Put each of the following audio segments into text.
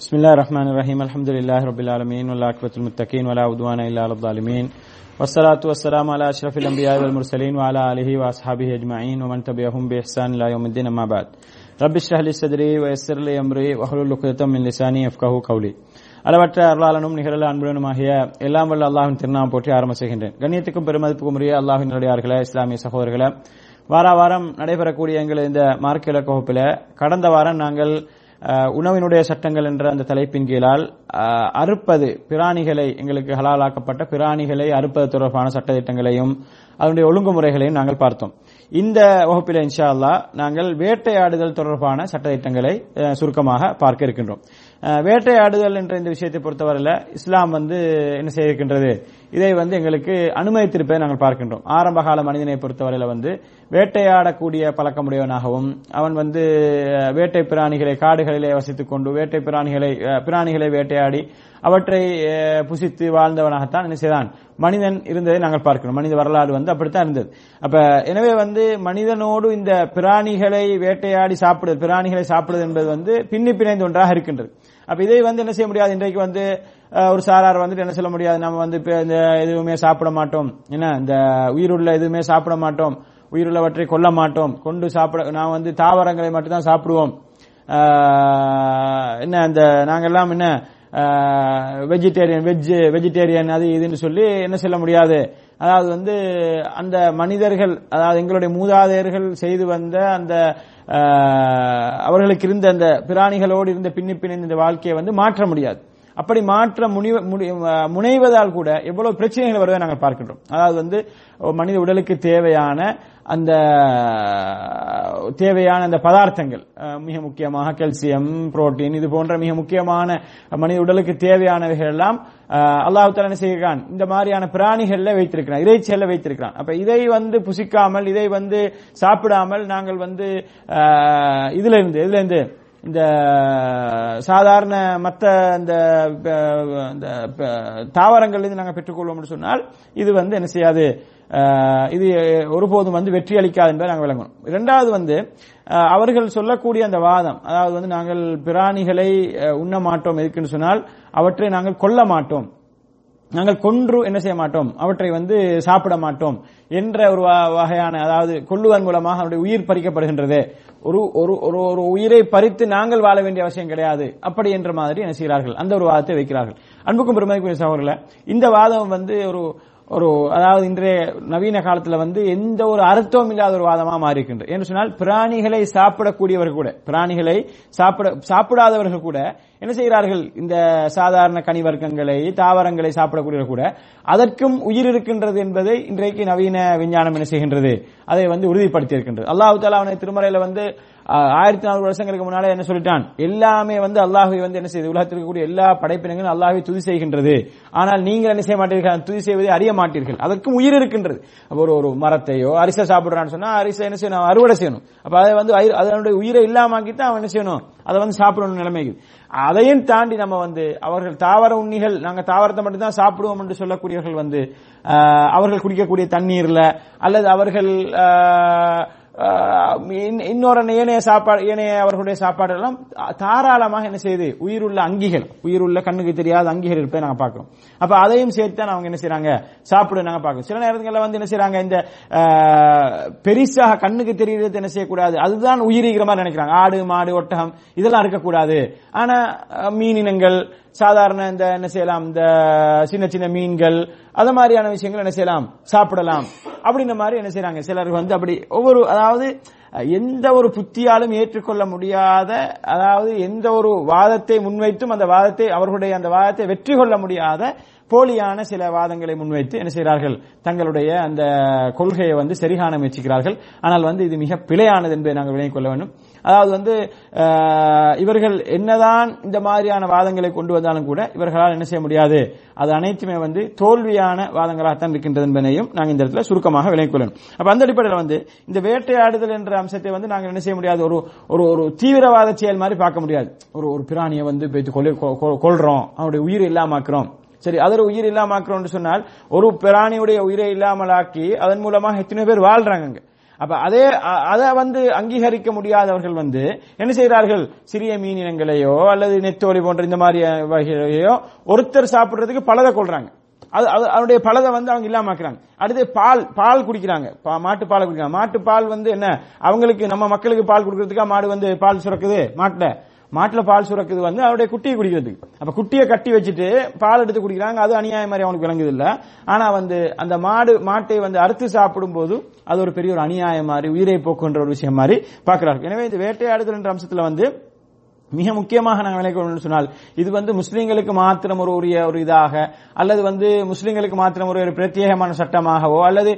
بسم الله الرحمن الرحيم الحمد لله رب العالمين والعاقبة المتقين ولا عدوان إلا على الظالمين والصلاة والسلام على أشرف الأنبياء والمرسلين وعلى آله وأصحابه أجمعين ومن تبعهم بإحسان إلى يوم الدين أما بعد رب اشرح لي صدري ويسر لي أمري واحلل عقدة من لساني يفقهوا قولي அளவற்ற அருளாளனும் நிகழல அன்புடனுமாகிய எல்லாம் வல்ல அல்லாஹின் திருநாமம் போற்றி ஆரம்ப செய்கின்றேன் கண்ணியத்துக்கும் பெருமதிப்புக்கும் உரிய அல்லாஹின் நல்லடியார்களே இஸ்லாமிய சகோதரர்களே வார வாரம் நடைபெறக்கூடிய எங்கள் இந்த மார்க்க இலக்க வகுப்பில் கடந்த வாரம் நாங்கள் அஹ், உணவினுடைய சட்டங்கள் என்ற அந்த தலைப்பின் கீழால் அறுப்பது பிராணிகளை எங்களுக்கு ஹலாலாக்கப்பட்ட பிராணிகளை அறுப்பது தொடர்பான சட்டத்திட்டங்களையும் அதனுடைய ஒழுங்குமுறைகளையும் நாங்கள் பார்த்தோம். இந்த வகுப்பில் இன்ஷா அல்லாஹ் நாங்கள் வேட்டையாடுதல் தொடர்பான சட்டத்திட்டங்களை சுருக்கமாக பார்க்க இருக்கின்றோம். வேட்டையாடுதல் என்ற இந்த விஷயத்தை பொறுத்தவரையில் இஸ்லாம் வந்து என்ன செய்திருக்கின்றது? இதை வந்து எங்களுக்கு அனுமதித்திருப்பதை நாங்கள் பார்க்கின்றோம். ஆரம்ப கால மனிதனை பொறுத்தவரையில வந்து வேட்டையாடக்கூடிய பழக்கமுடையவனாகவும் அவன் வந்து வேட்டை பிராணிகளை காடுகளிலே வசித்துக் கொண்டு வேட்டை பிராணிகளை பிராணிகளை வேட்டையாடி அவற்றை புசித்து வாழ்ந்தவனாகத்தான் என்ன செய்தான்? மனிதன் இருந்ததை நாங்கள் பார்க்கிறோம். மனித வரலாறு வந்து அப்படித்தான் இருந்தது. அப்ப எனவே வந்து மனிதனோடு இந்த பிராணிகளை வேட்டையாடி சாப்பிடுவது பிராணிகளை சாப்பிடுவது என்பது வந்து பின்னி பிணைந்த ஒன்றாக இருக்கின்றது. அப்ப இதை வந்து என்ன செய்ய முடியாது? இன்றைக்கு வந்து ஒரு சாரார் வந்துட்டு என்ன சொல்ல முடியாது? நம்ம வந்து இப்போ இந்த எதுவுமே சாப்பிட மாட்டோம். என்ன? இந்த உயிருள்ள எதுவுமே சாப்பிட மாட்டோம். உயிருள்ளவற்றை கொல்ல மாட்டோம். கொண்டு சாப்பிட நான் வந்து தாவரங்களை மட்டும்தான் சாப்பிடுவோம். என்ன அந்த நாங்கெல்லாம் என்ன வெஜிடேரியன் வெஜ் வெஜிடேரியன் அது இதுன்னு சொல்லி என்ன சொல்ல முடியாது? அதாவது வந்து அந்த மனிதர்கள் அதாவது எங்களுடைய மூதாதையர்கள் செய்து வந்த அந்த அவர்களுக்கு இருந்த அந்த பிராணிகளோடு இருந்த பின்னி பிணைந்த இந்த வாழ்க்கையை வந்து மாற்ற முடியாது. அப்படி மாற்ற முனிவ- முடி- முனைவதால் கூட எவ்வளவு பிரச்சனைகள் வருவதை நாங்கள் பார்க்கின்றோம். அதாவது வந்து மனித உடலுக்கு தேவையான அந்த தேவையான அந்த பதார்த்தங்கள் மிக முக்கியமாக கல்சியம் புரோட்டீன் இது போன்ற மிக முக்கியமான மனித உடலுக்கு தேவையானவைகள் எல்லாம் அல்லாஹு தாலா செய்கிறான்? இந்த மாதிரியான பிராணிகள்ல வைத்திருக்கிறான் இறைச்சிகள்ல வைத்திருக்கிறான். அப்ப இதை வந்து புசிக்காமல் இதை வந்து சாப்பிடாமல் நாங்கள் வந்து இதுல இருந்து இதுல இருந்து இந்த சாதாரண மற்ற இந்த இந்த தாவரங்கள்லேருந்து நாங்கள் பெற்றுக்கொள்வோம்னு சொன்னால் இது வந்து என்ன செய்யாது? இது ஒருபோதும் வந்து வெற்றி அளிக்காது என்பதை நாங்கள் விளங்கணும். இரண்டாவது வந்து அவர்கள் சொல்லக்கூடிய அந்த வாதம் அதாவது வந்து நாங்கள் பிராணிகளை உண்ண மாட்டோம் எதுக்குன்னு சொன்னால் அவற்றை நாங்கள் கொல்ல மாட்டோம். நாங்கள் கொன்று என்ன செய்ய மாட்டோம்? அவற்றை வந்து சாப்பிட மாட்டோம் என்ற ஒரு வ- வகையான அதாவது கொள்ளுவதன் மூலமாக அவருடைய உயிர் பறிக்கப்படுகின்றது. ஒரு ஒரு ஒரு ஒரு உயிரை பறித்து நாங்கள் வாழ வேண்டிய அவசியம் கிடையாது. அப்படி என்ற மாதிரி என்ன செய்கிறார்கள்? அந்த ஒரு வாதத்தை வைக்கிறார்கள். அன்புக்கும் பெருமதிக்குரிய சகோதரர்களை இந்த வாதம் வந்து ஒரு ஒரு அதாவது இன்றைய நவீன காலத்துல வந்து எந்த ஒரு அர்த்தமும் இல்லாத ஒரு வாதமா மாறிக்கின்ற என்று சொன்னால் பிராணிகளை சாப்பிடக்கூடியவர்கள் கூட பிராணிகளை சாப்பிட சாப்பிடாதவர்கள் கூட என்ன செய்கிறார்கள்? இந்த சாதாரண கனி வர்க்கங்களை தாவரங்களை சாப்பிடக்கூடியவர்கள் கூட அதற்கும் உயிர் இருக்கின்றது என்பதை இன்றைக்கு நவீன விஞ்ஞானம் என்ன செய்கின்றது? அதை வந்து உறுதிப்படுத்தி இருக்கின்றது அல்லாஹு தாலா அவனை திருமறையில வந்து ஆயிரத்தி நானூறு வருஷங்களுக்கு முன்னாலே என்ன சொல்லிட்டான்? எல்லாமே வந்து அல்லாஹை வந்து என்ன செய்யுது உலகத்தில் இருக்கக்கூடிய எல்லா படைப்பினங்களும் அல்லாஹை துதி செய்கின்றது. ஆனால் நீங்கள் என்ன செய்ய மாட்டீர்கள்? துதி செய்வதை அறிய மாட்டீர்கள். அதற்கும் உயிர் இருக்கின்றது. ஒரு ஒரு மரத்தையோ அரிசை சாப்பிடுறான்னு சொன்னா அரிசை என்ன செய்யணும்? அறுவடை செய்யணும். அப்ப அதை வந்து அதனுடைய உயிரை இல்லாமக்கி தான் அவன் என்ன செய்யணும்? அதை வந்து சாப்பிடணும் நிலைமைக்கு. அதையும் தாண்டி நம்ம வந்து அவர்கள் தாவர உண்ணிகள் நாங்கள் தாவரத்தை மட்டும் தான் சாப்பிடுவோம் என்று சொல்லக்கூடியவர்கள் வந்து அவர்கள் குடிக்கக்கூடிய தண்ணீர்ல அல்லது அவர்கள் இன்னொரு ஏனைய சாப்பாடு ஏனைய அவர்களுடைய சாப்பாடு எல்லாம் தாராளமாக என்ன செய்யுது உயிருள்ள அங்கிகள் உயிருள்ள கண்ணுக்கு தெரியாத அங்கிகள் இருப்பதை நாங்க பார்க்கிறோம். அப்ப அதையும் சேர்த்து தான் அவங்க என்ன செய்யறாங்க சாப்பிட நாங்க பார்க்கிறோம். சில நேரங்கள்ல வந்து என்ன செய்யறாங்க இந்த பெரிசாக கண்ணுக்கு தெரியறது என்ன செய்யக்கூடாது. அதுதான் உயிரிகிற மாதிரி நினைக்கிறாங்க. ஆடு மாடு ஒட்டகம் இதெல்லாம் இருக்கக்கூடாது. ஆனா மீனினங்கள் சாதாரண இந்த என்ன செய்யலாம் இந்த சின்ன சின்ன மீன்கள் அது மாதிரியான விஷயங்கள் என்ன செய்யலாம் சாப்பிடலாம். அப்படின்ற மாதிரி என்ன செய்யறாங்க சிலர் வந்து அப்படி ஒவ்வொரு அதாவது எந்த ஒரு புத்தியாலும் ஏற்றுக்கொள்ள முடியாத அதாவது எந்த ஒரு வாதத்தை முன்வைத்தும் அந்த வாதத்தை அவர்களுடைய அந்த வாதத்தை வெற்றி கொள்ள முடியாத போலியான சில வாதங்களை முன்வைத்து என்ன செய்கிறார்கள்? தங்களுடைய அந்த கொள்கையை வந்து சரிகாண முயற்சிக்கிறார்கள். ஆனால் வந்து இது மிக பிழையானது என்பதை நாங்கள் விளங்கிக் கொள்ள வேண்டும். அதாவது வந்து இவர்கள் என்னதான் இந்த மாதிரியான வாதங்களை கொண்டு வந்தாலும் கூட இவர்களால் என்ன செய்ய முடியாது. அது அனைத்துமே வந்து தோல்வியான வாதங்களாகத்தான் இருக்கின்றது என்பதையும் நாங்கள் இந்த இடத்துல சுருக்கமாக விளைக்கொள்ளணும் அப்ப அந்த அடிப்படையில் வந்து இந்த வேட்டையாடுதல் என்ற அம்சத்தை வந்து நாங்கள் என்ன செய்ய முடியாது? ஒரு ஒரு ஒரு தீவிரவாத செயல் மாதிரி பார்க்க முடியாது. ஒரு ஒரு பிராணியை வந்து போயிட்டு கொலை- கொ- அவனுடைய உயிர் இல்லாமாக்குறோம். சரி அதில் உயிர் இல்லாம ஆக்குறோம்னு சொன்னால் ஒரு பிராணியுடைய உயிரை இல்லாமலாக்கி அதன் மூலமாக எத்தனை பேர் வாழ்றாங்க அப்ப அதே அதை வந்து அங்கீகரிக்க முடியாதவர்கள் வந்து என்ன செய்கிறார்கள்? சிறிய மீன் இனங்களையோ அல்லது நெத்தோலி போன்ற இந்த மாதிரி வகைகளையோ ஒருத்தர் சாப்பிடுறதுக்கு பலதை கொள்றாங்க. அது அது அதனுடைய பலதை வந்து அவங்க இல்லாமக்கிறாங்க. அடுத்து பால் பால் குடிக்கிறாங்க. பா- மாட்டு பால் குடிக்கிறாங்க. மாட்டு பால் வந்து என்ன? அவங்களுக்கு நம்ம மக்களுக்கு பால் கொடுக்கறதுக்கா? மாடு வந்து பால் சுரக்குது? மாட்டுல. மாட்டுல பால் சுரக்குது வந்து அவருடைய குட்டியை குடிக்கிறதுக்கு. அப்ப குட்டியை கட்டி வச்சுட்டு பால் எடுத்து குடிக்கிறாங்க. அது அநியாயம் மாதிரி அவனுக்கு விளங்குது இல்ல ஆனா வந்து அந்த மாடு மாட்டை வந்து அறுத்து சாப்பிடும் போது அது ஒரு பெரிய ஒரு அநியாயம் மாதிரி உயிரை போக்குன்ற ஒரு விஷயம் மாதிரி பார்க்கிறார்கள். எனவே இந்த வேட்டையாடுதல் என்ற அம்சத்துல வந்து மிக முக்கியமாக நாங்கள் விளக்கணும்னு சொன்னால் இது வந்து முஸ்லீம்களுக்கு மாத்திரம் ஒரு உரிய ஒரு இதாக அல்லது வந்து முஸ்லீம்களுக்கு மாத்திரம் ஒரு ஒரு பிரத்யேகமான சட்டமாகவோ அல்லது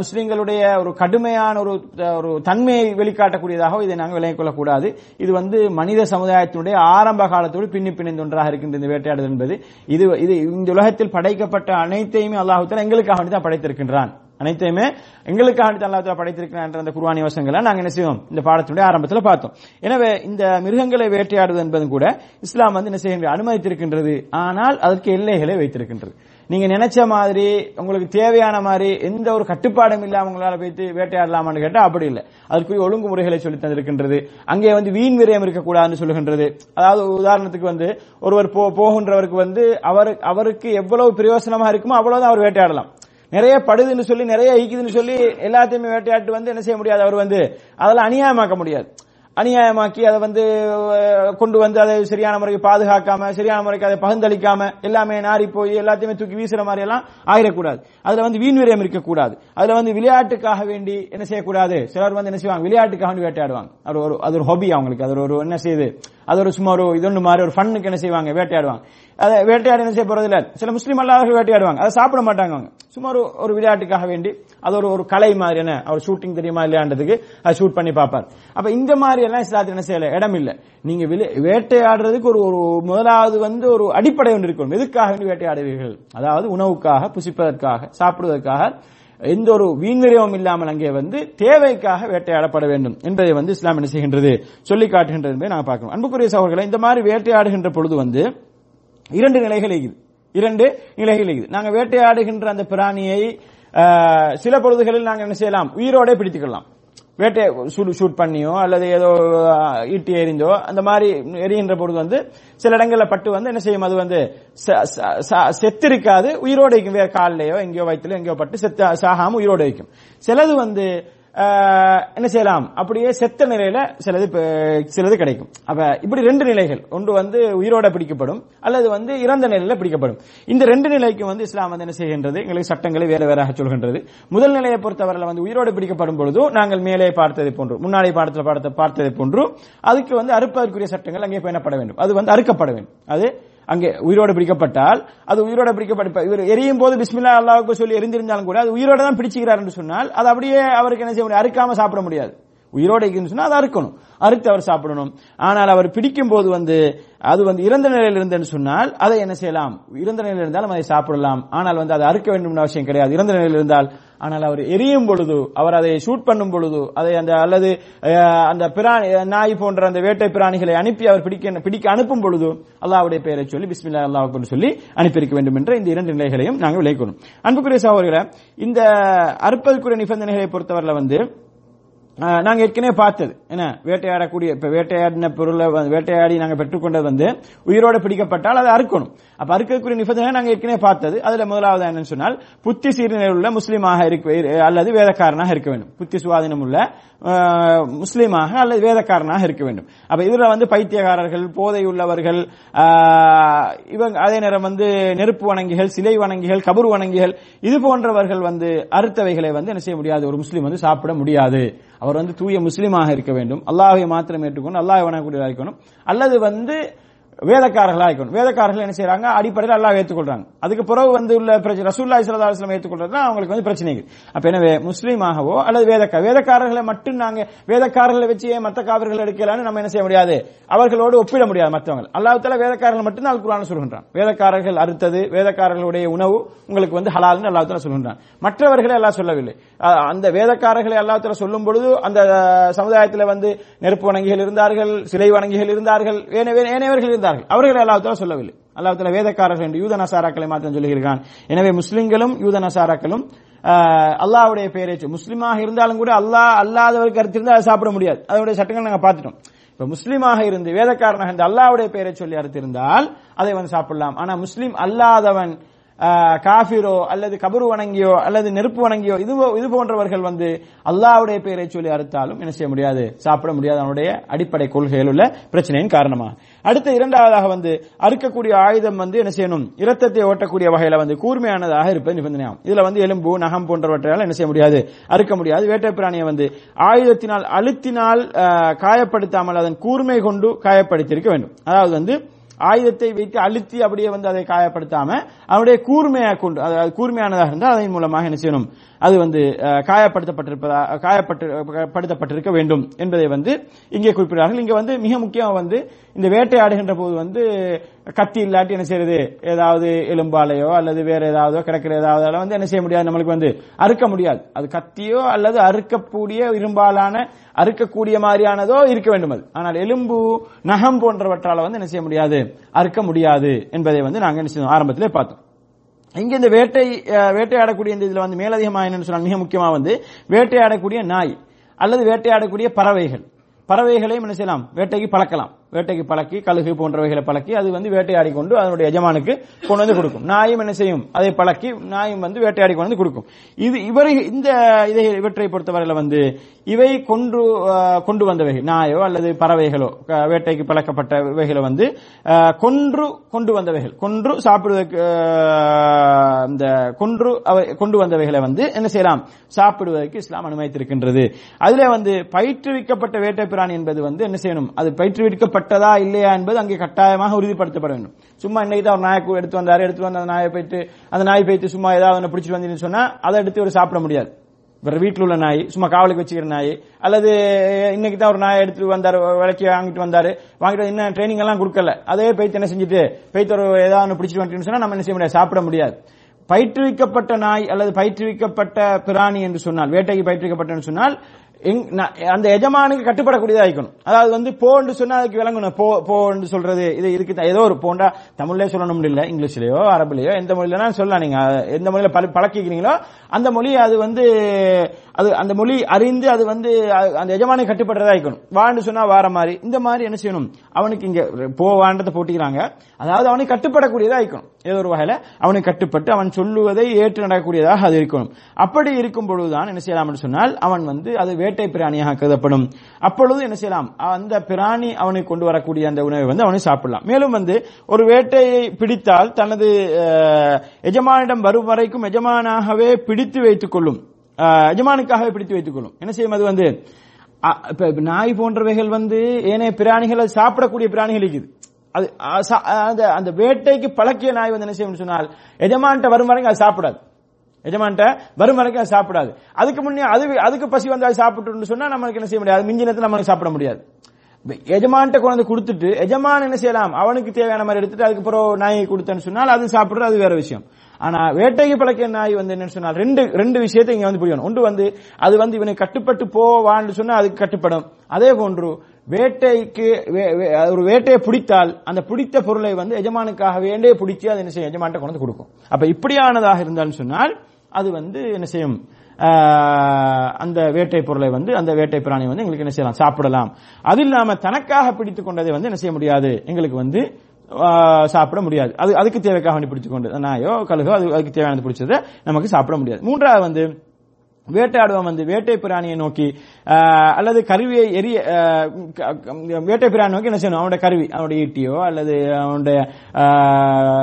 முஸ்லீம்களுடைய ஒரு கடுமையான ஒரு ஒரு தன்மையை வெளிக்காட்டக்கூடியதாகவோ இதை நாங்கள் விளங்கிக் கொள்ளக்கூடாது. இது வந்து மனித சமுதாயத்தினுடைய ஆரம்ப காலத்தோடு பின்னி பிணைந்த ஒன்றாக இருக்கின்ற இந்த வேட்டையாடுதல் என்பது. இது இது இந்த உலகத்தில் படைக்கப்பட்ட அனைத்தையுமே அல்லாஹுத்தன் எங்களுக்காக வேண்டி தான் படைத்திருக்கின்றான். அனைத்தையுமே எங்களுக்கு வேண்டி தான் படைத்திருக்கிறான் என்ற அந்த குர்ஆனி வசங்களை நாங்க என்ன செய்வோம்? இந்த பாடத்தினுடைய ஆரம்பத்தில் பார்த்தோம். எனவே இந்த மிருகங்களை வேட்டையாடுவது என்பதும் கூட இஸ்லாம் வந்து என்ன செய்ய அனுமதித்திருக்கின்றது. ஆனால் அதற்கு எல்லைகளை வைத்திருக்கின்றது. நீங்க நினைச்ச மாதிரி உங்களுக்கு தேவையான மாதிரி எந்த ஒரு கட்டுப்பாடும் இல்லாம உங்களால போயிட்டு வேட்டையாடலாமான்னு கேட்டா அப்படி இல்லை. அதற்குரிய ஒழுங்குமுறைகளை சொல்லி தந்திருக்கின்றது. அங்கே வந்து வீண் விரயம் இருக்கக்கூடாதுன்னு சொல்லுகின்றது. அதாவது உதாரணத்துக்கு வந்து ஒருவர் போ- போகின்றவருக்கு வந்து அவர் அவருக்கு எவ்வளவு பிரயோசனமா இருக்குமோ அவ்வளவுதான் அவர் வேட்டையாடலாம். நிறைய படுதுன்னு சொல்லி நிறைய ஈக்குதுன்னு சொல்லி எல்லாத்தையுமே வேட்டையாட்டு வந்து என்ன செய்ய முடியாது? அவர் வந்து அதெல்லாம் அநியாயமாக்க முடியாது. அநியாயமாக்கி அதை வந்து கொண்டு வந்து அதை சரியான முறைக்கு பாதுகாக்காம சரியான முறைக்கு அதை பகிர்ந்தளிக்காம எல்லாமே நாரி போய் எல்லாத்தையுமே தூக்கி வீசுற மாதிரி எல்லாம் ஆயிடக்கூடாது. அதுல வந்து வீண் விரயம் இருக்கக்கூடாது. அதுல வந்து விளையாட்டுக்காக வேண்டி என்ன செய்யக்கூடாது? சிலர் வந்து என்ன செய்வாங்க? விளையாட்டுக்காக வேண்டி வேட்டையாடுவாங்க. அது ஒரு அது ஒரு ஹாபி அவங்களுக்கு. அது ஒரு என்ன செய்யுது அது ஒரு சும்மா ஒரு இதொன்று மாதிரி ஒரு ஃபன்னுக்கு என்ன செய்வாங்க? வேட்டையாடுவாங்க. அதை வேட்டையாடி என்ன செய்ய போறது இல்லை. சில முஸ்லீம் அல்லாதவர்கள் வேட்டையாடுவாங்க. அதை சாப்பிட மாட்டாங்க அவங்க. சும்மா ஒரு ஒரு விளையாட்டுக்காக வேண்டி அது ஒரு ஒரு கலை மாதிரி என்ன? அவர் ஷூட்டிங் தெரியுமா இல்லையான்றதுக்கு அதை ஷூட் பண்ணி பார்ப்பார். அப்ப இந்த மாதிரி எல்லாம் இஸ்லாத்தில் என்ன செய்யல? இடம் இல்லை. நீங்க வேட்டையாடுறதுக்கு ஒரு ஒரு முதலாவது வந்து ஒரு அடிப்படை ஒன்று இருக்கும் எதுக்காக வேண்டி வேட்டையாடுவீர்கள்? அதாவது உணவுக்காக புசிப்பதற்காக சாப்பிடுவதற்காக எந்த ஒரு வீண்விரயமும் இல்லாமல் அங்கே வந்து தேவைக்காக வேட்டையாடப்பட வேண்டும் என்பதை வந்து இஸ்லாம் என்ன செய்கின்றது சொல்லி காட்டுகின்றது என்பதை நாங்கள் பார்க்கணும். அன்புக்குரிய சகோதரர்களை இந்த மாதிரி வேட்டையாடுகின்ற பொழுது வந்து இரண்டு நிலைகள் இருக்குது. இரண்டு நிலைகள் இருக்குது. நாங்கள் வேட்டையாடுகின்ற அந்த பிராணியை சில பொழுதுகளில் நாங்கள் என்ன செய்யலாம்? உயிரோட பிடித்துக்கலாம் வேட்டை ஷூட் பண்ணியோ அல்லது ஏதோ ஈட்டி எறிந்தோ அந்த மாதிரி எரிகின்ற பொழுது வந்து சில இடங்களில் பட்டு வந்து என்ன செய்யும்? அது வந்து ச- ச- செத்திருக்காது. உயிரோடு வைக்கும் வேற காலிலேயோ எங்கேயோ வயிற்றுல எங்கேயோ பட்டு செத்து சாகாம உயிரோட வைக்கும் சிலது வந்து என்ன செய்யலாம்? அப்படியே செத்த நிலையில சிலது சிலது கிடைக்கும். அப்ப இப்படி ரெண்டு நிலைகள். ஒன்று வந்து உயிரோட பிடிக்கப்படும் அல்லது வந்து இறந்த நிலையில பிடிக்கப்படும். இந்த ரெண்டு நிலைக்கும் வந்து இஸ்லாம் வந்து என்ன செய்கின்றது? எங்களுக்கு சட்டங்களை வேற வேறாக சொல்கின்றது. முதல் நிலையை பொறுத்தவரையில் வந்து உயிரோடு பிடிக்கப்படும் பொழுது நாங்கள் மேலே பார்த்ததை போன்று முன்னாடி பாடத்தில் பார்த்த பார்த்ததை போன்று அதுக்கு வந்து அறுப்பதற்குரிய சட்டங்கள் அங்கே பயணப்பட வேண்டும். அது வந்து அறுக்கப்பட வேண்டும். அது அங்கே உயிரோடு பிடிக்கப்பட்டால் அது உயிரோட பிடிக்கப்பட்ட இவர் எரியும் போது பிஸ்மில்லா அல்லாவுக்கு சொல்லி எரிந்திருந்தாலும் கூட அது உயிரோட தான் பிடிச்சிக்கிறார் என்று சொன்னால் அது அப்படியே அவருக்கு என்ன செய்ய முடியும்? அறுக்காம சாப்பிட முடியாது. உயிரோடு இருக்குன்னு சொன்னா அதை அறுக்கணும். அறுத்து அவர் சாப்பிடணும். ஆனால் அவர் பிடிக்கும் போது வந்து அது வந்து இறந்த நிலையில் இருந்தேன்னு சொன்னால் அதை என்ன செய்யலாம்? இறந்த நிலையில் இருந்தாலும் அதை சாப்பிடலாம். ஆனால் வந்து அதை அறுக்க வேண்டும் அவசியம் கிடையாது. இறந்த நிலையில் இருந்தால் ஆனால் அவர் எரியும் பொழுது அவர் அதை ஷூட் பண்ணும் பொழுது அதை அந்த அல்லது அந்த பிராணி நாய் போன்ற அந்த வேட்டை பிராணிகளை அனுப்பி அவர் பிடிக்க பிடிக்க அனுப்பும் பொழுது அல்லாவுடைய பெயரை சொல்லி பிஸ்மில்லா அல்லாஹ் சொல்லி அனுப்பியிருக்க வேண்டும் என்ற இந்த இரண்டு நிலைகளையும் நாங்கள் விளைக்கணும் அன்புக்குரிய சகோதரர்களை இந்த அறுப்பதற்குரிய நிபந்தனைகளை பொறுத்தவரையில் வந்து நாங்க ஏற்கனவே பார்த்தது. என்ன வேட்டையாடக்கூடிய இப்ப வேட்டையாடின பொருளை வேட்டையாடி நாங்க பெற்றுக்கொண்டது வந்து உயிரோடு பிடிக்கப்பட்டால் அதை அறுக்கணும். அப்ப அறுக்கக்கூடிய நிபந்தனை நாங்க ஏற்கனவே பார்த்தது. அதுல முதலாவது என்னன்னு சொன்னால் புத்தி சீர்நிலை உள்ள முஸ்லீமாக இருக்க அல்லது வேதக்காரனாக இருக்க வேண்டும். புத்தி சுவாதீனம் உள்ள முஸ்லீமாக அல்லது வேதக்காரனாக இருக்க வேண்டும். அப்ப இதுல வந்து பைத்தியக்காரர்கள் போதை உள்ளவர்கள் இவங்க அதே நேரம் வந்து நெருப்பு வணங்கிகள் சிலை வணங்கிகள் கபர் வணங்கிகள் இது போன்றவர்கள் வந்து அறுத்தவைகளை வந்து என்ன செய்ய முடியாது? ஒரு முஸ்லீம் வந்து சாப்பிட முடியாது. அவர் வந்து தூய முஸ்லீமாக இருக்க வேண்டும். அல்லாஹை மாத்திரம் ஏற்றுக்கொண்டு அல்லாஹ் வணங்கக்கூடியதாக இருக்கணும். அல்லது வந்து வேதக்காரர்கள் இருக்கணும் வேதக்காரர்கள் என்ன செய்யறாங்க அடிப்படையில் அல்லாஹ் ஏற்றுக்கொள்றாங்க அதுக்கு பிறகு வந்து உள்ள பிரச்சனை ரசூல்லாய் இஸ்லாம் அலுவலம் தான் அவங்களுக்கு வந்து பிரச்சனைகள். அப்ப எனவே முஸ்லீமாகவோ அல்லது வேதக்கா வேதக்காரர்களை மட்டும் நாங்க வேதக்காரர்களை வச்சு ஏன் மத்த காவிர்கள் எடுக்கலாம்னு நம்ம என்ன செய்ய முடியாது? அவர்களோடு ஒப்பிட முடியாது மற்றவங்க அல்லாஹ் வேதக்காரர்கள் மட்டும் தான் குரான் சொல்கின்றான். வேதக்காரர்கள் அறுத்தது வேதக்காரர்களுடைய உணவு உங்களுக்கு வந்து ஹலால்னு அல்லாஹ் சொல்கின்றான். மற்றவர்களை எல்லாம் சொல்லவில்லை. அந்த வேதக்காரர்களை அல்லாஹ் சொல்லும் பொழுது அந்த சமுதாயத்தில் வந்து நெருப்பு வணங்கிகள் இருந்தார்கள் சிலை வணங்கிகள் இருந்தார்கள் ஏனையவர்கள் இருந்தார்கள். அவர்களை அல்லாஹ் சொல்லவில்லை. அல்லாஹால வேதக்காரர்கள் என்று யூத நசாராக்களை மாத்திரம் சொல்லுகிறான் எனவே முஸ்லிம்களும் யூத நசாராக்களும் அல்லாவுடைய பெயரேச்சு முஸ்லீமாக இருந்தாலும் கூட அல்லாஹ் அல்லாதவர் கருத்து இருந்தால் அதை சாப்பிட முடியாது. அதனுடைய சட்டங்கள் நாங்கள் பார்த்துட்டோம். இப்ப முஸ்லீமாக இருந்து வேதக்காரனாக இருந்து அல்லாஹ்வுடைய பெயரை சொல்லி அறுத்திருந்தால் அதை வந்து சாப்பிடலாம். ஆனா முஸ்லீம் அல்லாதவன் காஃபிரோ அல்லது கபரு வணங்கியோ அல்லது நெருப்பு வணங்கியோ இது இது போன்றவர்கள் வந்து அல்லாவுடைய பெயரை சொல்லி அறுத்தாலும் என்ன செய்ய முடியாது? சாப்பிட முடியாது. அவனுடைய அடிப்படை கொள்கையில் உள்ள பிரச்சனையின் காரணமாக அடுத்த இரண்டாவதாக வந்து அறுக்கக்கூடிய ஆயுதம் வந்து என்ன செய்யணும்? இரத்தத்தை ஓட்டக்கூடிய வகையில வந்து கூர்மையானதாக இருப்பது நிபந்தனையாகும். இதுல வந்து எலும்பு நகம் போன்றவற்றால் என்ன செய்ய முடியாது? அறுக்க முடியாது. வேட்டை பிராணியை வந்து ஆயுதத்தினால் அழுத்தினால் காயப்படுத்தாமல் அதன் கூர்மை கொண்டு காயப்படுத்தியிருக்க வேண்டும். அதாவது வந்து ஆயுதத்தை வைத்து அழுத்தி அப்படியே வந்து அதை காயப்படுத்தாம அவனுடைய கூர்மையாக கொண்டு அதாவது கூர்மையானதாக இருந்தால் அதன் மூலமாக என்ன செய்யணும்? அது வந்து காயப்படுத்தப்பட்டிருப்பதா காயப்பட்டு படுத்தப்பட்டிருக்க வேண்டும் என்பதை வந்து இங்கே குறிப்பிடுறார்கள் இங்க வந்து மிக முக்கியமாக வந்து இந்த வேட்டையாடுகின்ற போது வந்து கத்தி இல்லாட்டி என்ன செய்யறது? ஏதாவது எலும்பாலையோ அல்லது வேற ஏதாவதோ கிடக்கிற ஏதாவது வந்து என்ன செய்ய முடியாது. நம்மளுக்கு வந்து அறுக்க முடியாது. அது கத்தியோ அல்லது அறுக்கக்கூடிய இரும்பாலான அறுக்கக்கூடிய மாதிரியானதோ இருக்க வேண்டும் அது. ஆனால் எலும்பு நகம் போன்றவற்றால வந்து என்ன செய்ய முடியாது? அறுக்க முடியாது என்பதை வந்து நாங்கள் என்ன செய்யணும்? ஆரம்பத்திலே பார்த்தோம். இங்க இந்த வேட்டை வேட்டையாடக்கூடிய இந்த இதுல வந்து மேலதிகமாக என்னன்னு சொன்னால் மிக முக்கியமா வந்து வேட்டையாடக்கூடிய நாய் அல்லது வேட்டையாடக்கூடிய பறவைகள். பறவைகளையும் என்ன செய்யலாம்? வேட்டைக்கு பழக்கலாம். வேட்டைக்கு பழக்கி கழுகு போன்றவைகளை பழக்கி அது வந்து வேட்டையாடி கொண்டு அதனுடைய எஜமானுக்கு கொண்டு வந்து கொடுக்கும். நாயும் என்ன செய்யும்? அதை பழக்கி நாயும் வந்து வேட்டையாடி கொண்டு வந்து கொடுக்கும். இது இவரை இந்த இதை இவற்றை பொறுத்தவரையில் வந்து இவை கொண்டு கொண்டு வந்தவைகள் நாயோ அல்லது பறவைகளோ வேட்டைக்கு வேட்டைக்கு பழக்கப்பட்டவைகளை வந்து கொன்று கொண்டு வந்தவைகள் கொன்று சாப்பிடுவதற்கு இந்த கொன்று அவை கொண்டு வந்தவைகளை வந்து என்ன செய்யலாம்? சாப்பிடுவதற்கு இஸ்லாம் அனுமதித்திருக்கின்றது. அதுல வந்து பயிற்றுவிக்கப்பட்ட வேட்டை பிராணி என்பது வந்து என்ன செய்யணும்? அது செய்யப்பட்டதா இல்லையா என்பது அங்கே கட்டாயமாக உறுதிப்படுத்தப்பட வேண்டும். சும்மா இன்னைக்கு தான் ஒரு நாயை எடுத்து வந்தாரு எடுத்து வந்து அந்த நாயை போயிட்டு அந்த நாய் போயிட்டு சும்மா ஏதாவது ஒன்று பிடிச்சிட்டு வந்தீங்கன்னு சொன்னா அதை எடுத்து ஒரு சாப்பிட முடியாது. வேற வீட்டில் உள்ள நாய் சும்மா காவலுக்கு வச்சுக்கிற நாய் அல்லது இன்னைக்கு தான் ஒரு நாயை எடுத்து வந்தாரு விலைக்கு வாங்கிட்டு வந்தாரு வாங்கிட்டு இன்னும் ட்ரைனிங் எல்லாம் கொடுக்கல. அதே போய்த்து என்ன செஞ்சுட்டு போய்த்து ஒரு ஏதாவது ஒன்று பிடிச்சிட்டு வந்துட்டுன்னு சொன்னா நம்ம என்ன செய்ய முடியாது சாப்பிட முடியாது. பயிற்றுவிக்கப்பட்ட நாய் அல்லது பயிற்றுவிக்கப்பட்ட பிராணி என்று சொன்னால் வேட்டைக்கு பயிற்றுவிக்கப்பட்டன்னு சொன்னால் அந்த எஜமானுக்கு கட்டுப்படக்கூடியதா இருக்கணும் அதாவது வந்து போன்னு சொன்னா அதுக்கு விளங்கணும். போ போன்னு சொல்றது இது இருக்கு ஏதோ ஒரு போண்டா தமிழ்லயே சொல்லணும் இல்ல இங்கிலீஷ்லயோ அரபுலயோ எந்த மொழியில சொல்லலாம் நீங்க. எந்த மொழியில பழ- பழக்கிக்கிறீங்களோ அந்த மொழி அது வந்து அது அந்த மொழி அறிந்து அது வந்து அந்த எஜமானுக்கு கட்டுப்படுறதா இருக்கணும் வான்னு சொன்னா வார மாதிரி. இந்த மாதிரி என்ன செய்யணும்? அவனுக்கு இங்க போ வான்றதை போட்டிக்கிறாங்க. அதாவது அவனுக்கு கட்டுப்படக்கூடியதா இருக்கணும் ஏதோ ஒரு வகையில அவனுக்கு கட்டுப்பட்டு அவன் சொல்லுவதை ஏற்று நடக்கக்கூடியதாக அது இருக்கணும். அப்படி இருக்கும் பொழுதுதான் என்ன செய்யலாம் என்று சொன்னால் அவன் வந்து அது வேட்டை பிராணியாக கருதப்படும். அப்பொழுது என்ன செய்யலாம்? அந்த பிராணி அவனை கொண்டு வரக்கூடிய அந்த உணவை வந்து அவனை சாப்பிடலாம். மேலும் வந்து ஒரு வேட்டையை பிடித்தால் தனது எஜமானிடம் வரும் வரைக்கும் எஜமானாகவே பிடித்து வைத்துக் கொள்ளும். எஜமானுக்காகவே பிடித்து வைத்துக் கொள்ளும். என்ன செய்யும் அது வந்து? நாய் போன்றவைகள் வந்து ஏனைய பிராணிகள் சாப்பிடக்கூடிய பிராணிகள் இருக்குது. அது சா- அந்த அந்த வேட்டைக்கு பழக்கிய நாய் வந்து என்ன செய்யும் சொன்னால் எஜமான்ட்ட வரும் வரைக்கும் அது சாப்பிடாது. எஜமான்ட்ட வரும் வரைக்கும் அது சாப்பிடாது. அதுக்கு முன்னே அது அதுக்கு பசி வந்து அது சாப்பிட்டு சொன்னா நமக்கு என்ன செய்ய முடியாது. மிஞ்சினத்தை நமக்கு சாப்பிட முடியாது. எஜமான்ட்ட கொண்டு கொடுத்துட்டு எஜமான் என்ன செய்யலாம்? அவனுக்கு தேவையான மாதிரி எடுத்துட்டு அதுக்கப்புறம் நாயை கொடுத்தேன்னு சொன்னால் அது சாப்பிடுறது அது வேற விஷயம். ஆனா வேட்டைக்கு பழக்கிய நாய் வந்து என்ன சொன்னால் ரெண்டு ரெண்டு விஷயத்தை இங்க வந்து புரியணும் ஒன்று வந்து அது வந்து இவனை கட்டுப்பட்டு போவான்னு சொன்னா அதுக்கு கட்டுப்படும். அதே போன்று வேட்டைக்கு வே- வே- ஒரு வேட்டையை பிடித்தால் அந்த பிடித்த பொருளை வந்து எஜமானுக்காக வேண்டே பிடிச்சி அது என்ன செய்யும்? எஜமான்ட்ட கொண்டு கொடுக்கும். அப்ப இப்படியானதாக இருந்தாலும் சொன்னால் அது வந்து என்ன செய்யும்? அந்த வேட்டை பொருளை வந்து அந்த வேட்டை பிராணி வந்து எங்களுக்கு என்ன செய்யலாம்? சாப்பிடலாம். அது இல்லாம தனக்காக பிடித்துக் கொண்டதை வந்து என்ன செய்ய முடியாது? எங்களுக்கு வந்து சாப்பிட முடியாது. அது அதுக்கு தேவைக்காக வேண்டி பிடிச்சு கொண்டு நாயோ கழுகோ அது அதுக்கு தேவையானது பிடிச்சதை நமக்கு சாப்பிட முடியாது. மூன்றாவது வந்து வேட்டையாடுவன் வந்து வேட்டை பிராணியை நோக்கி அல்லது கருவியை எரிய வேட்டை பிராணி நோக்கி என்ன செய்யணும்? அவனுடைய கருவி அவனுடைய ஈட்டியோ அல்லது அவனுடைய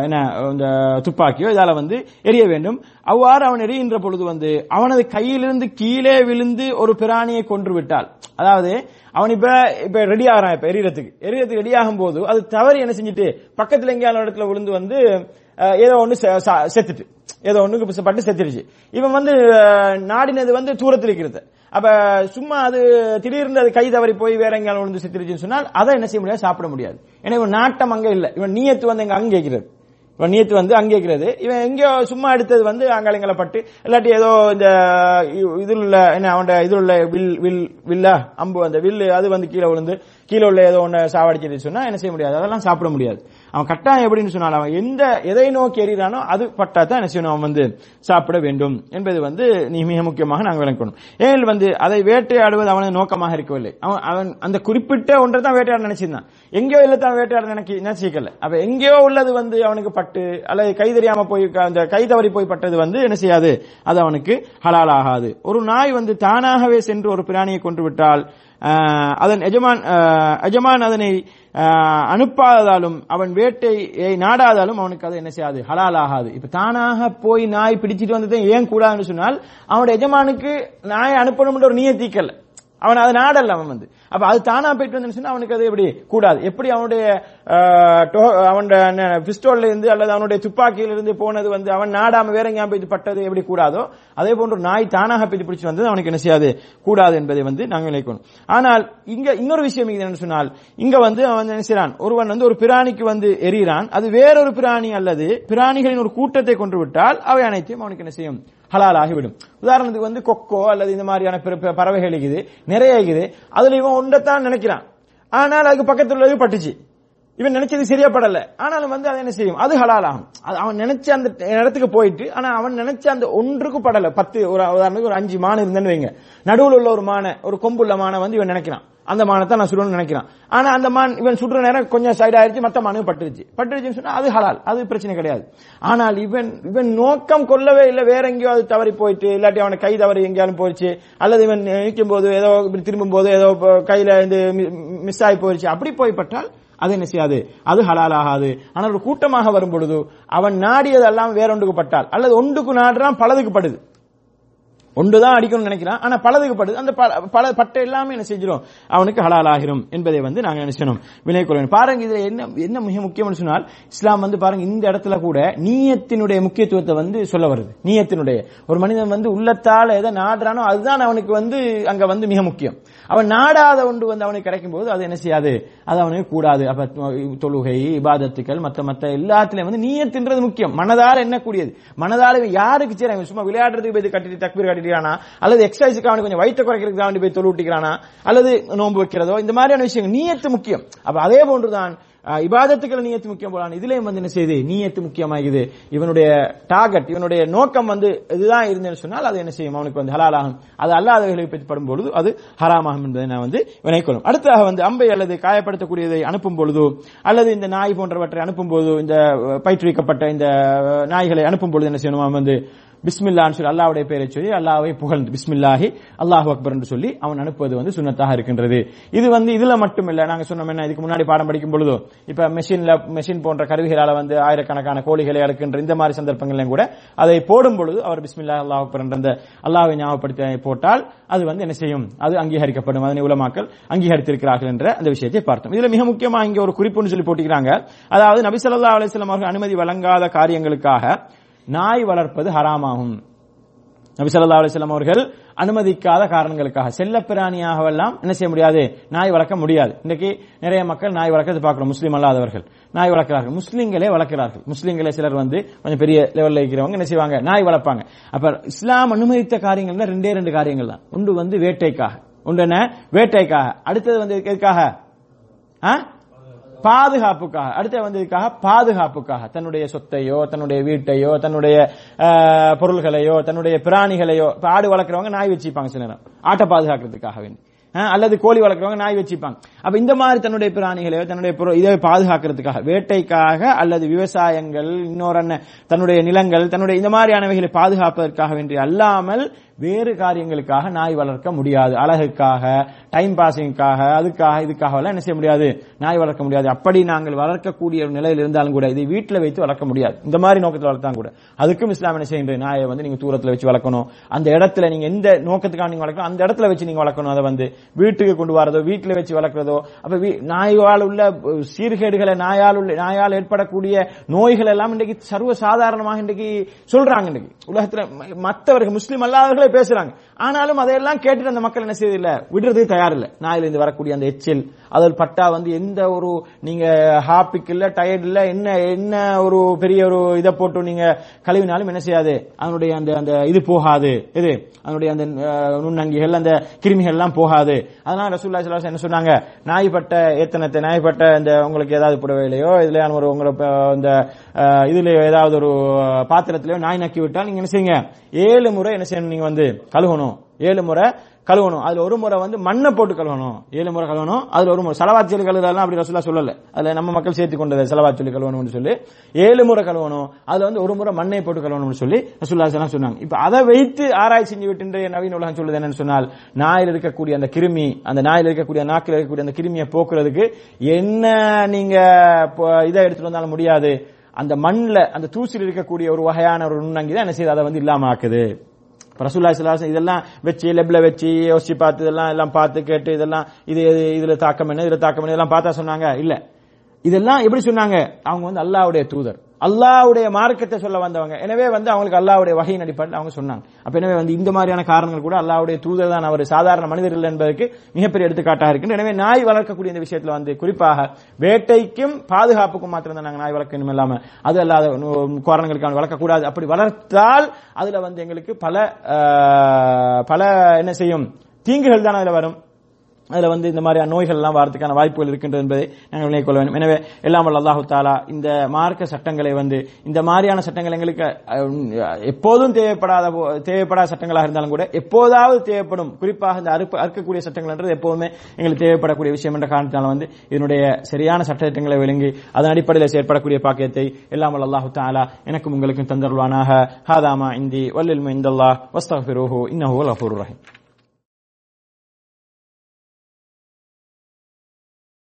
என்ன இந்த துப்பாக்கியோ இதால வந்து எரிய வேண்டும். அவ்வாறு அவன் எரிகின்ற பொழுது வந்து அவனது கையிலிருந்து கீழே விழுந்து ஒரு பிராணியை கொன்று விட்டால் அதாவது அவன் இப்ப இப்ப ரெடி ஆகிறான் இப்ப எரியறதுக்கு. எரியறதுக்கு ரெடி ஆகும் போது அது தவறி என்ன செஞ்சுட்டு பக்கத்துல எங்கேயான இடத்துல விழுந்து வந்து ஏதோ ஒன்று செத்துட்டு. ஏதோ ஒண்ணுக்கு பட்டு செத்துருச்சு. இவன் வந்து நாடினது வந்து தூரத்தில் இருக்கிறது. அப்ப சும்மா அது திடீர்னு அது கை தவறி போய் வேற எங்கேயாலும் விழுந்து செத்துருச்சுன்னு சொன்னால் அதை என்ன செய்ய முடியாது? சாப்பிட முடியாது. ஏன்னா இவன் நாட்டம் அங்க இல்லை. இவன் நீயத்து வந்து எங்க அங்கே இருக்கிறது. இவன் நீயத்து வந்து அங்கே இருக்கிறது. இவன் எங்கேயோ சும்மா எடுத்தது வந்து அங்காளங்களை பட்டு இல்லாட்டி ஏதோ இந்த இதில் உள்ள என்ன அவன் இதில் உள்ள வில் வில் வில்லா அம்பு அந்த வில்லு அது வந்து கீழே விழுந்து கீழே உள்ள ஏதோ ஒன்று சாவடிச்சிட்டு சொன்னா என்ன செய்ய முடியாது? அதெல்லாம் சாப்பிட முடியாது. அவன் கட்டாயம் எப்படின்னு சொன்னால் அவன் எந்த எதை நோக்கி எறிகிறானோ அது பட்டா தான் என்ன செய்யணும்? அவன் வந்து சாப்பிட வேண்டும். என்பது வந்து நீ மிக முக்கியமாக நாங்கள் விளக்கணும் ஏனில் வந்து அதை வேட்டையாடுவது அவனது நோக்கமாக இருக்கவில்லை. அவன் அவன் அந்த குறிப்பிட்ட ஒன்றை தான் வேட்டையாட நினைச்சிருந்தான். எங்கேயோ இல்லை தான் வேட்டையாட நினைக்க நினைச்சிக்கல அப்ப எங்கேயோ உள்ளது வந்து அவனுக்கு பட்டு அல்லது கை தெரியாம போய் அந்த கை தவறி போய் பட்டது வந்து என்ன செய்யாது? அது அவனுக்கு ஹலால் ஆகாது. ஒரு நாய் வந்து தானாகவே சென்று ஒரு பிராணியை கொன்று விட்டால் அதன் எஜமான் எஜமான் அதனை அனுப்பாததாலும் அவன் வேட்டையை நாடாதாலும் அவனுக்கு அது என்ன செய்யாது? ஹலால் ஆகாது இப்ப தானாக போய் நாய் பிடிச்சிட்டு வந்ததை ஏன் கூடாதுன்னு சொன்னால் அவனோட எஜமானுக்கு நாயை அனுப்பணும்ன்ற ஒரு நீயத்தீக்கல்ல அவன் அதை நாடல்ல அவன் வந்து. அப்ப அது தானா போயிட்டு வந்து அவனுக்கு அது எப்படி கூடாது. எப்படி அவனுடைய அவனுடைய பிஸ்டோல்ல இருந்து அல்லது அவனுடைய துப்பாக்கியில இருந்து போனது வந்து அவன் நாடாம வேற எங்கேயா போய் பட்டது எப்படி கூடாதோ அதே போன்று நாய் தானாக போய் பிடிச்சு வந்தது அவனுக்கு என்ன செய்யாது? கூடாது என்பதை வந்து நாங்கள் நினைக்கணும் ஆனால் இங்க இன்னொரு விஷயம் இது என்னன்னு சொன்னால் இங்க வந்து அவன் என்ன செய்றான் ஒருவன் வந்து ஒரு பிராணிக்கு வந்து எரிகிறான் அது வேறொரு பிராணி அல்லது பிராணிகளின் ஒரு கூட்டத்தை கொண்டு விட்டால் அவை அனைத்தையும் அவனுக்கு என்ன செய்யும்? ஹலால் ஆகிவிடும் உதாரணத்துக்கு வந்து கொக்கோ அல்லது இந்த மாதிரியான பறவைகள் இருக்குது நிறைய இருக்குது. அதுல இவன் ஒன்றைத்தான் நினைக்கிறான். ஆனால் அதுக்கு பக்கத்தில் உள்ளது பட்டுச்சு. இவன் நினைச்சது சரியா படல. ஆனாலும் வந்து அதை என்ன செய்யும்? அது ஹலால் ஆகும் அது அவன் நினைச்ச அந்த இடத்துக்கு போயிட்டு ஆனா அவன் நினைச்ச அந்த ஒன்றுக்கு படல. பத்து ஒரு உதாரணத்துக்கு ஒரு அஞ்சு மானு இருந்தேன்னு வைங்க. நடுவில் உள்ள ஒரு மானை ஒரு கொம்புள்ள மானை வந்து இவன் நினைக்கிறான். அந்த மானத்தை நான் சுடணும்னு நினைக்கிறான். ஆனா அந்த மான் இவன் சுடுற நேரம் கொஞ்சம் சைடு ஆயிருச்சு மத்த மானு பட்டுருச்சு. பட்டுருச்சுன்னு சொன்னா அது ஹலால் அது பிரச்சனை கிடையாது. ஆனால் இவன் இவன் நோக்கம் கொள்ளவே இல்லை வேற எங்கேயோ அது தவறி போயிட்டு இல்லாட்டி அவனை கை தவறி எங்கேயாலும் போயிடுச்சு அல்லது இவன் நிற்கும் போது ஏதோ திரும்பும் போது ஏதோ கையில இந்த மிஸ் ஆகி போயிடுச்சு அப்படி போய்பட்டால் அது என்ன செய்யாது? அது ஹலால் ஆகாது. ஆனால் ஒரு கூட்டமாக வரும் பொழுது அவன் நாடியதெல்லாம் வேற ஒன்றுக்கு பட்டால் அல்லது ஒன்றுக்கு நாடுறான் பலதுக்கு படுது. ஒன்றுதான் அடிக்கணும்னு நினைக்கிறான். ஆனா பலதுக்கு படுது. அந்த பல- பல பட்டை எல்லாமே என்ன செஞ்சிடும் அவனுக்கு ஹலால் ஆகிரும் என்பதை வந்து நாங்க என்ன செய்யணும் விலை பாருங்க இதுல என்ன என்ன மிக முக்கியம்னு சொன்னால் இஸ்லாம் வந்து பாருங்க இந்த இடத்துல கூட நீயத்தினுடைய முக்கியத்துவத்தை வந்து சொல்ல வருது. நீயத்தினுடைய. ஒரு மனிதன் வந்து உள்ளத்தால எதை நாடுறானோ அதுதான் அவனுக்கு வந்து அங்க வந்து மிக முக்கியம். அவன் நாடாத ஒன்று வந்து அவனுக்கு கிடைக்கும் போது அது என்ன செய்யாது? அது அவனுக்கு கூடாது. அப்ப தொழுகை இபாதத்துக்கள் மத்த மத்த எல்லாத்துலயும் வந்து நீயத்தின்றது முக்கியம். மனதார என்ன மனதார மனதால யாருக்கு சரி அவன் சும்மா விளையாடுறதுக்கு போய் கட்டிட்டு தக்பீர் கட்டிக்கிறானா அல்லது எக்ஸசைஸுக்கு அவனுக்கு கொஞ்சம் வயிற்று குறைக்கிறதுக்கு அவனுக்கு போய் தொழு விட்டுக்கிறானா அல்லது நோன்பு வைக்கிறதோ? இந்த மாதிரியான விஷயங்கள் நீயத்து முக்கியம். அப்ப அதே போன்றுதான் இபாதத்துக்கள் நீயத்து முக்கியம் போலான். இதுலயும் வந்து என்ன செய்யுது நீயத்து முக்கியமாகுது. இவனுடைய டார்கெட் இவனுடைய நோக்கம் வந்து இதுதான் இருந்தேன்னு சொன்னால் அது என்ன செய்யும்? அவனுக்கு வந்து ஹலாலாகும். அது அல்லாதவர்களை பற்றி படும் பொழுது அது ஹராமாகும் என்பதை நான் வந்து வினைக்கொள்ளும் அடுத்ததாக வந்து அம்பை அல்லது காயப்படுத்தக்கூடியதை அனுப்பும் பொழுதோ அல்லது இந்த நாய் போன்றவற்றை அனுப்பும் போது இந்த பயிற்றுவிக்கப்பட்ட இந்த நாய்களை அனுப்பும் பொழுது என்ன செய்யணும் வந்து பிஸ்மில்லான்னு சொல்லி அல்லாவுடைய பெயரை சொல்லி அல்லாவை புகழ்ந்து பிஸ்மில்லாஹி அல்லாஹ் அக்பர் என்று சொல்லி அவன் அனுப்புவது வந்து சுன்னத்தாக இருக்கின்றது. இது வந்து இதுல மட்டும் இல்ல நாங்க சொன்னோம் என்ன இதுக்கு முன்னாடி பாடம் படிக்கும் பொழுதோ இப்ப மெஷின்ல மெஷின் போன்ற கருவிகளால வந்து ஆயிரக்கணக்கான கோழிகளை அறுக்கின்ற இந்த மாதிரி சந்தர்ப்பங்களையும் கூட அதை போடும் பொழுது அவர் பிஸ்மில்லா அல்லாஹ் அக்பர் என்ற அந்த அல்லாவை ஞாபகப்படுத்தி போட்டால் அது வந்து என்ன செய்யும்? அது அங்கீகரிக்கப்படும். அதனை உலமாக்கல் அங்கீகரித்திருக்கிறார்கள் என்ற அந்த விஷயத்தை பார்த்தோம். இதுல மிக முக்கியமா இங்க ஒரு குறிப்புன்னு சொல்லி போட்டிக்கிறாங்க அதாவது நபிசல்லா அலிஸ்லாம் அவர்கள் அனுமதி வழங்காத காரியங்களுக்காக நாய் வளர்ப்பது ஹராமாகும். நபி சொல்லா அலைஹி அவர்கள் அனுமதிக்காத காரணங்களுக்காக செல்லப்பிராணியாகவெல்லாம் என்ன செய்ய முடியாது? நாய் வளர்க்க முடியாது. இன்றைக்கு நிறைய மக்கள் நாய் வளர்க்கறது பார்க்கணும் முஸ்லீம் அல்லாதவர்கள். நாய் வளர்க்கிறார்கள். முஸ்லீம்களே வளர்க்கிறார்கள். முஸ்லீம்களே சிலர் வந்து கொஞ்சம் பெரிய லெவலில் இருக்கிறவங்க என்ன செய்வாங்க? நாய் வளர்ப்பாங்க. அப்ப இஸ்லாம் அனுமதித்த காரியங்கள்னா ரெண்டே ரெண்டு காரியங்கள் தான். ஒன்று வந்து வேட்டைக்காக. ஒன்று என்ன? வேட்டைக்காக. அடுத்தது வந்து எதுக்காக? ஆ? பாதுகாப்புக்காக. அடுத்து வந்ததுக்காக பாதுகாப்புக்காக. தன்னுடைய சொத்தையோ தன்னுடைய வீட்டையோ தன்னுடைய பொருள்களையோ தன்னுடைய பிராணிகளையோ ஆடு வளர்க்குறவங்க நாய் வச்சுப்பாங்க சில நேரம். ஆட்டை பாதுகாக்கிறதுக்காக வேண்டி. அல்லது கோழி வளர்க்குறவங்க நாய் வச்சுப்பாங்க. அப்ப இந்த மாதிரி தன்னுடைய பிராணிகளையோ தன்னுடைய பொருள் இதை பாதுகாக்கிறதுக்காக வேட்டைக்காக அல்லது விவசாயங்கள் இன்னொரு என்ன தன்னுடைய நிலங்கள் தன்னுடைய இந்த மாதிரியானவைகளை பாதுகாப்பதற்காக வேண்டி அல்லாமல் வேறு காரியங்களுக்காக நாய் வளர்க்க முடியாது. அழகுக்காக டைம் பாசிங்காக அதுக்காக இதுக்காக என்ன செய்ய முடியாது? நாய் வளர்க்க முடியாது. அப்படி நாங்கள் வளர்க்கக்கூடிய ஒரு நிலையில் இருந்தாலும் கூட இதை வீட்டில் வைத்து வளர்க்க முடியாது. இந்த மாதிரி நோக்கத்தில் வளர்த்தாங்க கூட. அதுக்கும் இஸ்லாம் என்ன செய்யுது நாயை வந்து நீங்க தூரத்தில் வச்சு வளர்க்கணும். அந்த இடத்துல நீங்க எந்த நோக்கத்துக்காக நீங்க வளர்க்கணும்? அந்த இடத்துல வச்சு நீங்க வளர்க்கணும். அதை வந்து வீட்டுக்கு கொண்டு வரதோ வீட்டில் வச்சு வளர்க்கிறதோ அப்ப வீ- நாயால் உள்ள சீர்கேடுகளை நாயால் உள்ள நாயால் ஏற்படக்கூடிய நோய்கள் எல்லாம் இன்றைக்கு சர்வ சாதாரணமாக இன்றைக்கு சொல்றாங்க இன்றைக்கு. உலகத்தில் ம- முஸ்லீம் அல்லாதவர்கள் பேசுறாங்க. ஆனாலும் அதையெல்லாம் கேட்டுட்டு அந்த மக்கள் என்ன செய்யறதில்ல விடுறதுக்கு தயார் இல்லை. நாயில இருந்து வரக்கூடிய அந்த எச்சில் அதில் பட்டா வந்து எந்த ஒரு நீங்க ஹாப்பிக் இல்ல டயர்ட் இல்ல என்ன என்ன ஒரு பெரிய ஒரு இதை போட்டு நீங்க கழுவினாலும் என்ன செய்யாது? அதனுடைய அந்த அந்த இது போகாது. இது அதனுடைய அந்த நுண்ணங்கிகள் அந்த கிருமிகள் எல்லாம் போகாது. அதனால ரசூல்லா சிலாஸ் என்ன சொன்னாங்க? நாய்ப்பட்ட ஏத்தனத்தை நாய்ப்பட்ட இந்த உங்களுக்கு ஏதாவது புடவையிலையோ இதுல ஒரு உங்களை இந்த இதுல ஏதாவது ஒரு பாத்திரத்திலயோ நாய் நக்கி விட்டால் நீங்க என்ன செய்யுங்க? ஏழு முறை என்ன செய்யணும் நீங்க வந்து? கழுவணும். ஏழு முறை கழுவணும். அதுல ஒரு முறை வந்து மண்ணை போட்டு கழுவணும். ஏழு முறை கழுவணும். அதுல ஒரு முறை செலவாத் சொல்லி கழுவுறதெல்லாம் அப்படி ரசூலா சொல்லல. அதுல நம்ம மக்கள் சேர்த்து கொண்டது செலவாத் சொல்லி கழுவணும்னு சொல்லி ஏழு முறை கழுவணும். அதுல வந்து ஒரு முறை மண்ணை போட்டு கழுவணும்னு சொல்லி ரசூல்லா சொன்னாங்க. இப்ப அதை வைத்து ஆராய்ச்சி செஞ்சு விட்டு நவீன உலகம் சொல்லுது என்னன்னு சொன்னால் நாயில் இருக்கக்கூடிய அந்த கிருமி அந்த நாயில் இருக்கக்கூடிய நாக்கில் இருக்கக்கூடிய அந்த கிருமியை போக்குறதுக்கு என்ன நீங்க இப்போ இதை எடுத்துட்டு வந்தாலும் முடியாது. அந்த மண்ணில் அந்த தூசில் இருக்கக்கூடிய ஒரு வகையான ஒரு நுண்ணங்கி தான் என்ன செய்யுது? அதை வந்து இல்லாம ஆக்குது. ரசூல்லா சிலாசன் இதெல்லாம் வச்சு லெப்ல வச்சு யோசிச்சு பார்த்து இதெல்லாம் எல்லாம் பார்த்து கேட்டு இதெல்லாம் இது இது- இதுல தாக்கம் என்ன இதுல தாக்கம் என்ன இதெல்லாம் பார்த்தா சொன்னாங்க? இல்ல. இதெல்லாம் எப்படி சொன்னாங்க? அவங்க வந்து அல்லாவுடைய தூதர். அல்லாவுடைய மார்க்கத்தை சொல்ல வந்தவங்க. எனவே வந்து அவங்களுக்கு அல்லாவுடைய வகையின் அடிப்படையில் அவங்க சொன்னாங்க. அப்ப எனவே வந்து இந்த மாதிரியான காரணங்கள் கூட அல்லாவுடைய தூதர் தான் அவர் சாதாரண மனிதர் இல்லை என்பதற்கு மிகப்பெரிய எடுத்துக்காட்டாக இருக்கு எனவே நாய் வளர்க்கக்கூடிய இந்த விஷயத்துல வந்து குறிப்பாக வேட்டைக்கும் பாதுகாப்புக்கும் மாத்திரம் தான் நாங்கள் நாய் வளர்க்கணும் இல்லாம அது அல்லாத காரணங்களுக்கு காரணங்களுக்காக வளர்க்கக்கூடாது. அப்படி வளர்த்தால் அதுல வந்து எங்களுக்கு பல பல என்ன செய்யும்? தீங்குகள் தான் அதுல வரும். அதில் வந்து இந்த மாதிரி நோய்கள்லாம் வரதுக்கான வாய்ப்புகள் இருக்கின்றது என்பதை நாங்கள் விளங்கிக் கொள்ள வேண்டும். எனவே எல்லாம் வல்ல அல்லாஹு தாலா இந்த மார்க்க சட்டங்களை வந்து இந்த மாதிரியான சட்டங்கள் எங்களுக்கு எப்போதும் தேவைப்படாத போ- தேவைப்படாத சட்டங்களாக இருந்தாலும் கூட எப்போதாவது தேவைப்படும். குறிப்பாக இந்த அறுப்பு அறுக்கக்கூடிய சட்டங்கள்ன்றது எப்போதுமே எங்களுக்கு தேவைப்படக்கூடிய விஷயம் என்ற காரணத்தினால வந்து இதனுடைய சரியான சட்டத்திட்டங்களை விளங்கி அதன் அடிப்படையில் செயற்படக்கூடிய பாக்கியத்தை எல்லாம் வல்ல அல்லாஹு தாலா எனக்கும் உங்களுக்கும் தந்தருவானாக ஹாதாமா இந்தி வல்லில் இந்தல்லா வஸ்தஃபிருஹு இன்னஹோ அஃபூர் ரஹீம்.